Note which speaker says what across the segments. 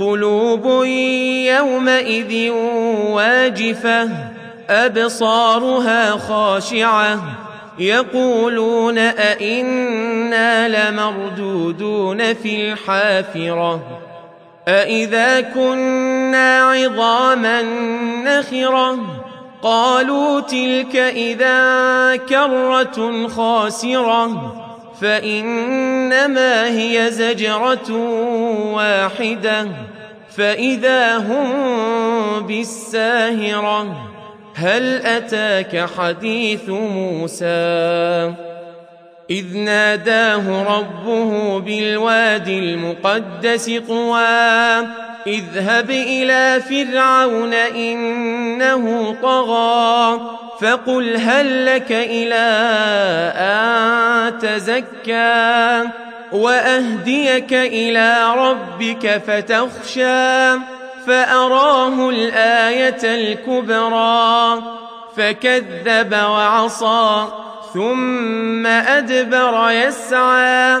Speaker 1: قلوب يومئذ واجفة أبصارها خاشعة. يقولون أئنا لمردودون في الحافرة. أئذا كنا عظاما نخرة قالوا تلك إذا كرة خاسرة. فإنما هي زجرة واحدة فإذا هم بالساهرة هل أتاك حديث موسى؟ إذ ناداه ربه بالوادي المقدس طوى اذهب إلى فرعون إنه طغى فقل هل لك إلى أن تزكى وأهديك إلى ربك فتخشى فأراه الآية الكبرى فكذب وعصى ثم أدبر يسعى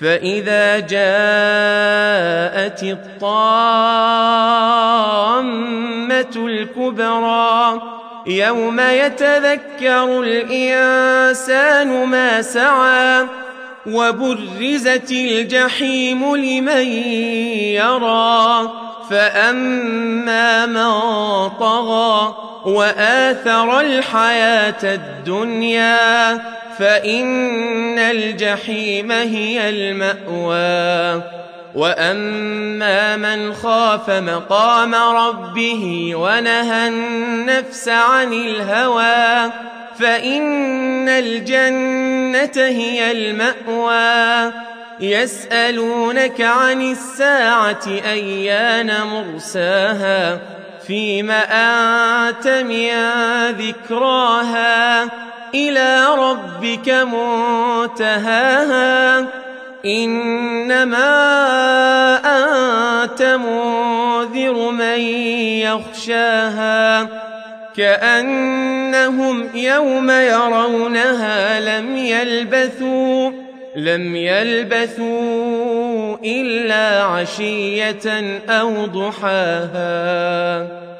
Speaker 1: فإذا جاءت الطامة الكبرى يوم يتذكر الإنسان ما سعى وبرزت الجحيم لمن يرى فأما من طغى وآثر الحياة الدنيا فإن الجحيم هي المأوى. وأما من خاف مقام ربه ونهى النفس عن الهوى فإن الجنة هي المأوى. يسألونك عن الساعة أيان مرساها؟ فيم أنت من ذكراها إلى ربك منتهاها إنما أنت منذر من يخشاها كأنهم يوم يرونها لم يلبثوا لم يلبثوا إلا عشية أو ضحاها.